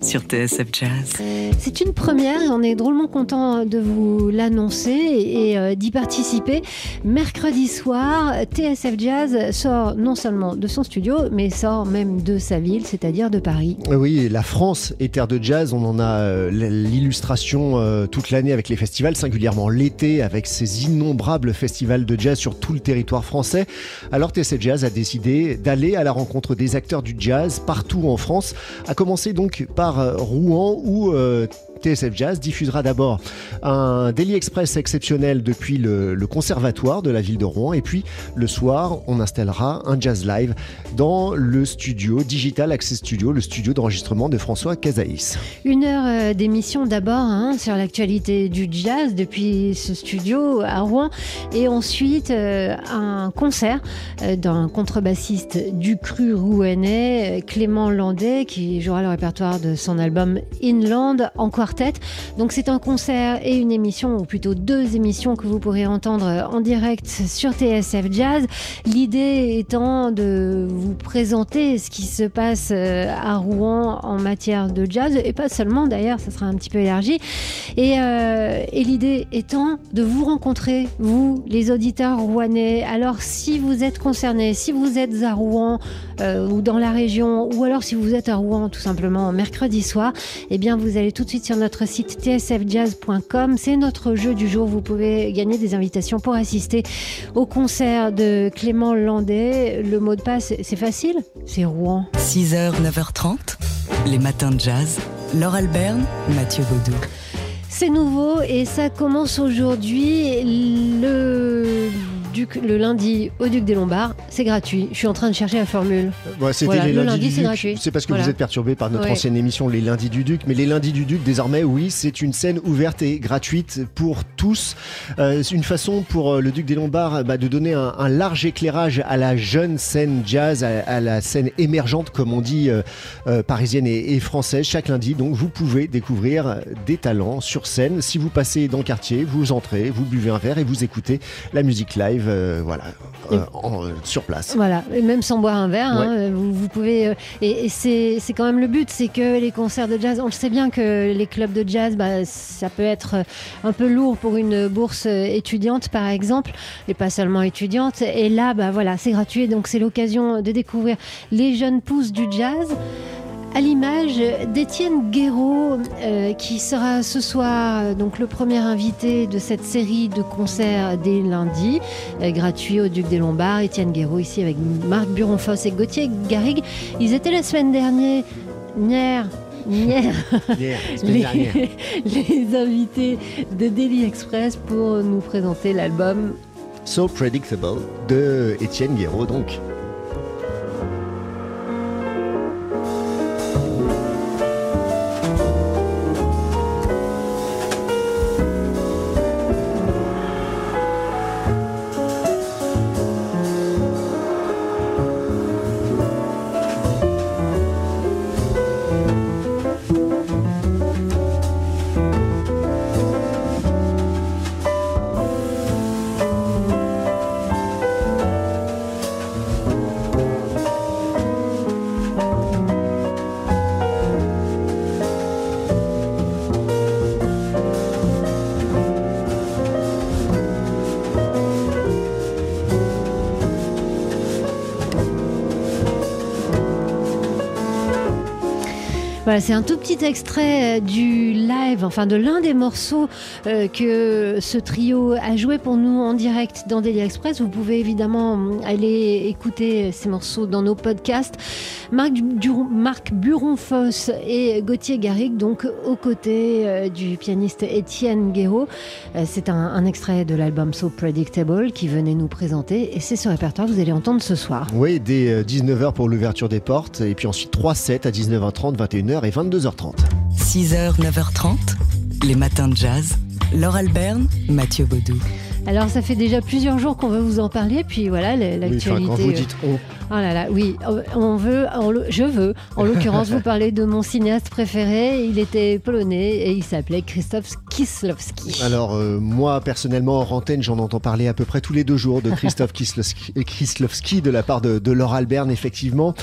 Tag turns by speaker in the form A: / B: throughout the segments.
A: sur TSF Jazz.
B: C'est une première et on est drôlement content de vous l'annoncer et euh, d'y participer. Mercredi soir, TSF Jazz sort non seulement de son studio, mais sort même de sa ville, c'est-à-dire de Paris.
C: Oui, la France est terre de jazz. On en a euh, l'illustration euh, toute l'année avec les festivals, singulièrement l'été, avec ces innombrables festivals de jazz sur tout le territoire français. Alors TSF Jazz a décidé d'aller à la rencontre des acteurs du jazz partout en France, à commencer donc par Rouen où euh, TSF Jazz diffusera d'abord un Daily Express exceptionnel depuis le, conservatoire de la ville de Rouen. Et puis le soir on installera un jazz live dans le studio Digital Access Studio, le studio d'enregistrement de François Casaïs.
B: Une heure euh, d'émission d'abord hein, sur l'actualité du jazz depuis ce studio à Rouen. Et ensuite euh, un concert euh, d'un contrebassiste du cru rouennais Clément Landais qui jouera le répertoire de son album Inland. En donc c'est un concert et une émission, ou plutôt deux émissions que vous pourrez entendre en direct sur TSF Jazz. L'idée étant de vous présenter ce qui se passe euh, à Rouen en matière de jazz, et pas seulement d'ailleurs, ça sera un petit peu élargi. Et, euh, et l'idée étant de vous rencontrer, vous, les auditeurs rouennais. Alors si vous êtes concernés, si vous êtes à Rouen euh, ou dans la région, ou alors si vous êtes à Rouen tout simplement mercredi soir, eh bien vous allez tout de suite sur notre site tsfjazz.com. C'est notre jeu du jour. Vous pouvez gagner des invitations pour assister au concert de Clément Landais. Le mot de passe, c'est facile, c'est Rouen.
A: 6h, 9h30, les matins de jazz. Laure Alberne, Mathieu Baudou.
B: C'est nouveau et ça commence aujourd'hui. Le le lundi au Duc des Lombards. C'est gratuit. Je suis en train de chercher la formule.
C: Euh, c'était les le lundi, c'est gratuit. C'est parce que vous êtes perturbé par notre ancienne émission Les Lundis du Duc. Mais les Lundis du Duc, désormais, oui, c'est une scène ouverte et gratuite pour tous. Euh, c'est une façon pour euh, le Duc des Lombards bah, de donner un, large éclairage à la jeune scène jazz, à, la scène émergente, comme on dit, parisienne et, et, française, chaque lundi. Donc vous pouvez découvrir des talents sur scène. Si vous passez dans le quartier, vous entrez, vous buvez un verre et vous écoutez la musique live euh, voilà, euh, euh, sur place.
B: Voilà, et même sans boire un verre, hein, vous, pouvez. et, c'est quand même le but, c'est que les concerts de jazz, on le sait bien que les clubs de jazz, bah, ça peut être un peu lourd pour une bourse étudiante, par exemple, et pas seulement étudiante. Et là, bah, voilà, c'est gratuit, donc c'est l'occasion de découvrir les jeunes pousses du jazz à l'image d'Étienne Guéraud, euh, qui sera ce soir euh, donc le premier invité de cette série de concerts dès lundi, euh, gratuit au Duc des Lombards. Étienne Guéraud ici avec Marc Buronfos et Gauthier Garrigue. Ils étaient la semaine dernière. Hier, hier, les, les, invités de Daily Express pour nous présenter l'album
C: So Predictable de Étienne Guéraud donc.
B: Voilà, c'est un tout petit extrait euh, du live, enfin de l'un des morceaux euh, que ce trio a joué pour nous en direct dans Daily Express. Vous pouvez évidemment aller écouter ces morceaux dans nos podcasts. Marc, Marc Buron-Foss et Gauthier Garrigue, donc aux côtés euh, du pianiste Étienne Guéraud. c'est un, un, extrait de l'album So Predictable qui venait nous présenter et c'est ce répertoire que vous allez entendre ce soir.
C: Oui, dès 19h pour l'ouverture des portes et puis ensuite 3 sets à 19h30, 21h et 22h30.
A: 6h, 9h30, les matins de jazz. Laure Alberne, Mathieu Baudou.
B: Alors ça fait déjà plusieurs jours qu'on veut vous en parler, puis voilà l'actualité.
C: Oui, quand vous dites on.
B: Oh là là, oui, on veut, je veux, en l'occurrence, vous parler de mon cinéaste préféré. Il était polonais et il s'appelait Krzysztof Kieslowski.
C: Alors euh, moi personnellement, en antenne, j'en entends parler à peu près tous les deux jours de Krzysztof Kieslowski, de la part de, de Laure Alberne, effectivement.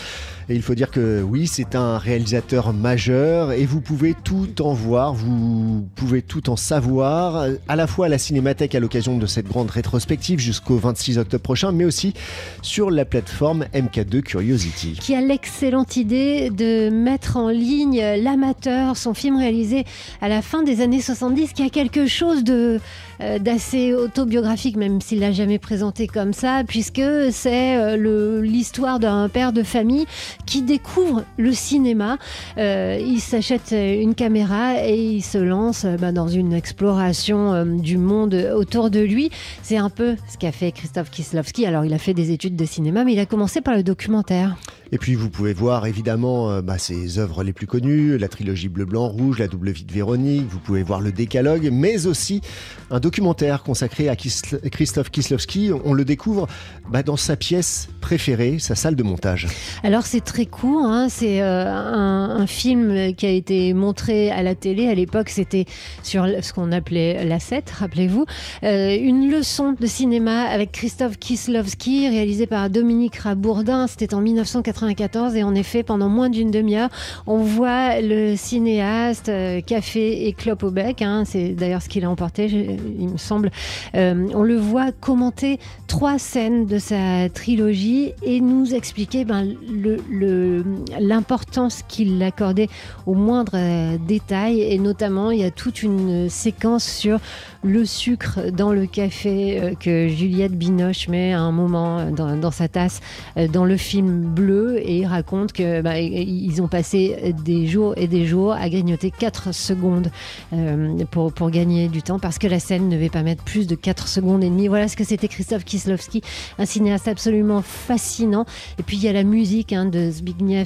C: Et il faut dire que oui, c'est un réalisateur majeur et vous pouvez tout en voir, vous pouvez tout en savoir, à la fois à la Cinémathèque à l'occasion de cette grande rétrospective jusqu'au 26 octobre prochain, mais aussi sur la plateforme MK2 Curiosity.
B: Qui a l'excellente idée de mettre en ligne L'amateur, son film réalisé à la fin des années 70, qui a quelque chose de euh, d'assez autobiographique, même s'il l'a jamais présenté comme ça, puisque c'est euh, l'histoire d'un père de famille qui découvre le cinéma. Euh, il s'achète une caméra et il se lance bah, dans une exploration du monde autour de lui. C'est un peu ce qu'a fait Christophe Kislowski. Alors, il a fait des études de cinéma, mais il a commencé par le documentaire.
C: Et puis vous pouvez voir évidemment bah, ses œuvres les plus connues, la trilogie Bleu, Blanc, Rouge, La double vie de Véronique, vous pouvez voir le décalogue, mais aussi un documentaire consacré à Christophe Kislowski. On le découvre bah, dans sa pièce préférée, sa salle de montage.
B: Alors c'est très court, hein. c'est euh, un, film qui a été montré à la télé. À l'époque, c'était sur ce qu'on appelait la 7, rappelez-vous. Euh, une leçon de cinéma avec Christophe Kislowski, réalisé par Dominique Rabourdin. C'était en 1994 et en effet, pendant moins d'une demi-heure, on voit le cinéaste, euh, café et clope au bec. Hein. c'est d'ailleurs ce qu'il a emporté il me semble. Euh, on le voit commenter trois scènes de sa trilogie et nous expliquer ben, l'importance qu'il accordait aux moindres euh, détails. Et notamment, il y a toute une séquence sur le sucre dans le café euh, que Juliette Binoche met à un moment dans, sa tasse dans le film Bleu. Et raconte que ben, ils ont passé des jours et des jours à grignoter 4 secondes pour, pour gagner du temps parce que la scène ne devait pas mettre plus de 4 secondes et demie. Voilà ce que c'était Christophe Kislowski, un cinéaste absolument fascinant. Et puis il y a la musique hein, de Zbigniew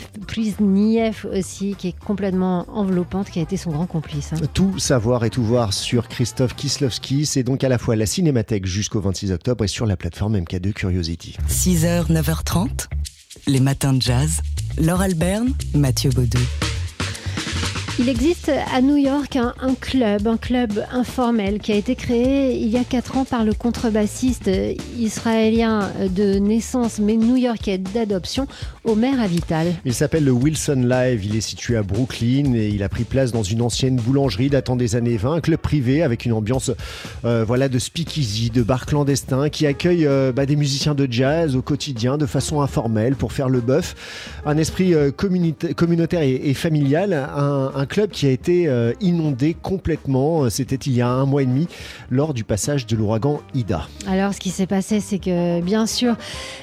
B: aussi, qui est complètement enveloppante, qui a été son grand complice. Hein.
C: Tout savoir et tout voir sur Christophe C'est donc à la fois la Cinémathèque jusqu'au 26 octobre et sur la plateforme MK2 Curiosity.
A: 6h, 9h30, les matins de jazz. Laure Alberne, Mathieu Baudou.
B: Il existe à New York un, club, un club informel qui a été créé il y a 4 ans par le contrebassiste israélien de naissance mais new-yorkais d'adoption, Omer Avital.
C: Il s'appelle le Wilson Live, il est situé à Brooklyn et il a pris place dans une ancienne boulangerie datant des années 20, un club privé avec une ambiance euh, voilà, de speakeasy, de bar clandestin qui accueille euh, bah, des musiciens de jazz au quotidien de façon informelle pour faire le bœuf. Un esprit euh, communautaire et, familial, club qui a été euh, inondé complètement. C'était il y a un mois et demi lors du passage de l'ouragan Ida.
B: Alors, ce qui s'est passé, c'est que bien sûr,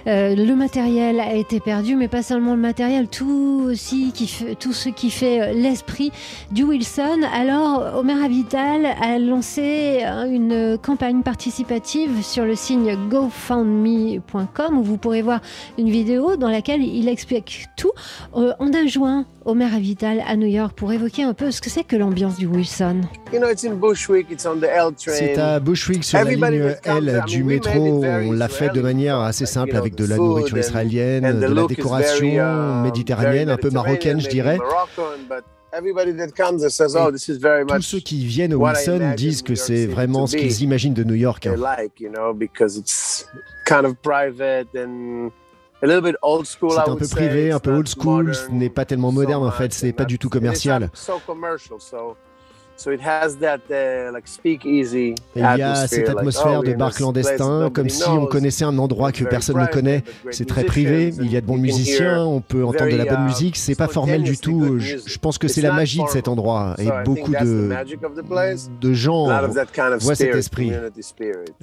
B: euh, le matériel a été perdu, mais pas seulement le matériel, tout aussi tout ce qui fait euh, l'esprit du Wilson. Alors, Omer Avital a lancé une campagne participative sur le signe GoFundMe.com où vous pourrez voir une vidéo dans laquelle il explique tout. on a joint Omer Avital à New York pour évoquer un peu ce que c'est que l'ambiance du Wilson.
C: C'est à Bushwick sur la ligne L du métro. On l'a fait de manière assez simple avec de la nourriture israélienne, de la décoration uh, méditerranéenne, un peu marocaine, je dirais. Oh, tous ceux qui viennent au Wilson disent que c'est vraiment ce qu'ils imaginent de New York. Hein. C'est un peu privé, un peu old school, ce n'est pas tellement moderne en fait, ce n'est pas du tout commercial. Uh, il y a cette atmosphère oh, de bar clandestin, comme si on connaissait un endroit que personne ne connaît. C'est très privé, il y a de bons musiciens, on peut entendre de la bonne uh, musique, c'est pas formel du tout. Je, pense que c'est la magie de cet endroit et beaucoup de, de gens voient cet esprit,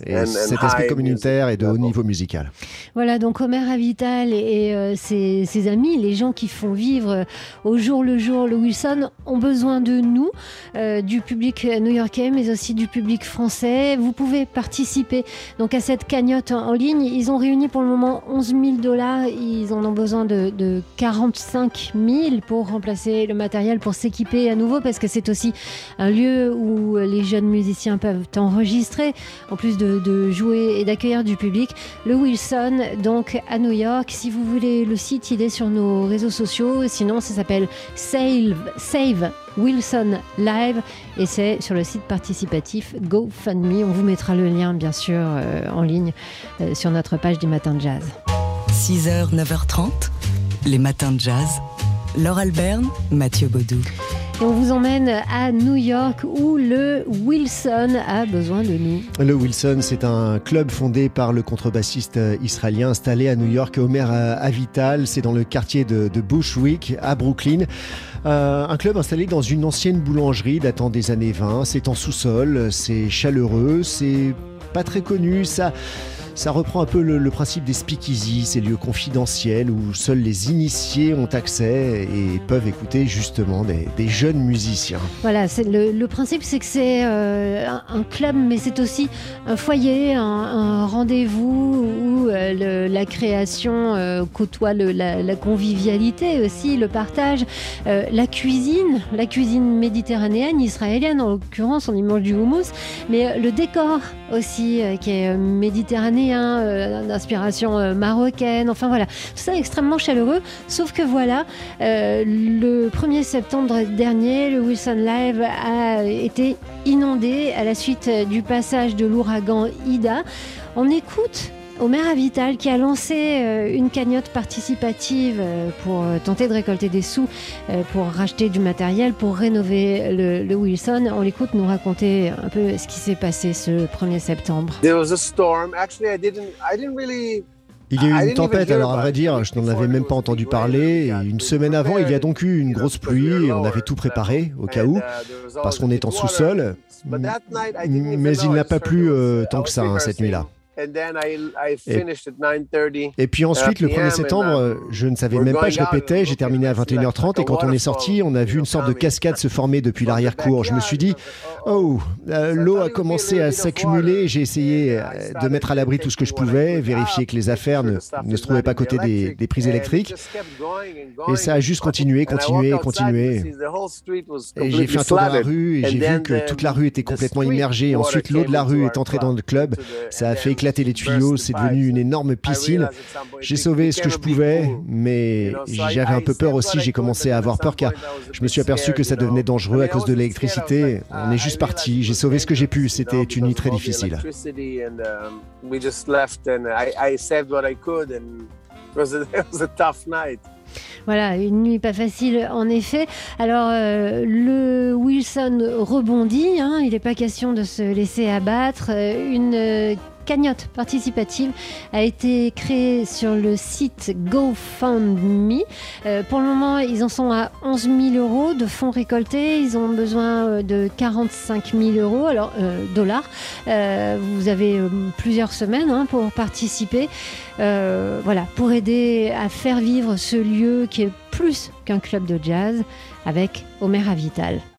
C: et cet esprit communautaire et de haut niveau musical.
B: Voilà, donc Omer Avital et, euh, ses, ses, amis, les gens qui font vivre au jour le jour le Wilson, ont besoin de nous. Euh, du public new-yorkais, mais aussi du public français. Vous pouvez participer donc à cette cagnotte en ligne. Ils ont réuni pour le moment 11 000 dollars. Ils en ont besoin de, 45 000 pour remplacer le matériel, pour s'équiper à nouveau, parce que c'est aussi un lieu où les jeunes musiciens peuvent enregistrer, en plus de, jouer et d'accueillir du public. Le Wilson, donc à New York. Si vous voulez le site, il est sur nos réseaux sociaux. Sinon, ça s'appelle Save, Save Wilson Live et c'est sur le site participatif GoFundMe. On vous mettra le lien bien sûr euh, en ligne euh, sur notre page du Matin de Jazz.
A: 6h, 9h30, les matins de jazz. Laure Alberne, Mathieu Baudou.
B: On vous emmène à New York où le Wilson a besoin de nous.
C: Le Wilson, c'est un club fondé par le contrebassiste israélien installé à New York, Omer Avital. C'est dans le quartier de, Bushwick, à Brooklyn. Euh, un club installé dans une ancienne boulangerie datant des années 20. C'est en sous-sol, c'est chaleureux, c'est pas très connu. Ça, ça reprend un peu le, principe des speakeasy, ces lieux confidentiels où seuls les initiés ont accès et peuvent écouter justement des, jeunes musiciens.
B: Voilà, le, principe, c'est que c'est euh, un, club, mais c'est aussi un foyer, un, rendez-vous où euh, la création euh, côtoie la, convivialité aussi, le partage, la cuisine, la cuisine méditerranéenne, israélienne en l'occurrence, on y mange du houmous, mais le décor aussi qui est méditerranéen euh, d'inspiration euh, marocaine, enfin voilà, tout ça extrêmement chaleureux. Sauf que voilà, euh, le 1er septembre dernier, le Wilson Live a été inondé à la suite du passage de l'ouragan Ida. On écoute Omer Avital qui a lancé euh, une cagnotte participative euh, pour euh, tenter de récolter des sous pour racheter du matériel pour rénover le, Wilson. On l'écoute nous raconter un peu ce qui s'est passé ce 1er septembre.
C: Il y a eu une tempête, alors à vrai dire, je n'en avais même pas entendu parler. une semaine avant, il y a donc eu une grosse pluie et on avait tout préparé au cas où, uh, parce qu'on est en sous-sol. Mais il n'a pas plu tant que ça hein, cette nuit-là. Et, puis ensuite, le 1er septembre, uh, je ne savais même pas, je répétais, j'ai terminé à 21h30 et quand on est sorti, on a vu une sorte de cascade se former depuis l'arrière-cour. Je me suis dit, oh, euh, l'eau a commencé à s'accumuler, j'ai essayé euh, de mettre à l'abri tout ce que je pouvais, vérifier que les affaires ne, se trouvaient pas à côté des, prises électriques. Et ça a juste continué, continué, continué. Et j'ai fait un tour dans la rue et j'ai vu que toute la rue était complètement immergée. Ensuite, l'eau de la rue est entrée dans le club. Ça a fait éclater les tuyaux, c'est devenu une énorme piscine. J'ai sauvé ce que je pouvais, mais j'avais un peu peur aussi. J'ai commencé à avoir peur car je me suis aperçu que ça devenait dangereux à cause de l'électricité. On est juste parti. J'ai sauvé ce que j'ai pu. C'était une nuit très difficile.
B: Voilà, une nuit pas facile en effet. Alors euh, le Wilson rebondit, hein, il n'est pas question de se laisser abattre. Euh, une cagnotte participative a été créée sur le site GoFundMe. Euh, pour le moment, ils en sont à 11 000 euros de fonds récoltés. Ils ont besoin euh, de 45 000 euros, alors euh, dollars. vous avez plusieurs semaines hein, pour participer. voilà, pour aider à faire vivre ce lieu qui est plus qu'un club de jazz avec Omer Avital.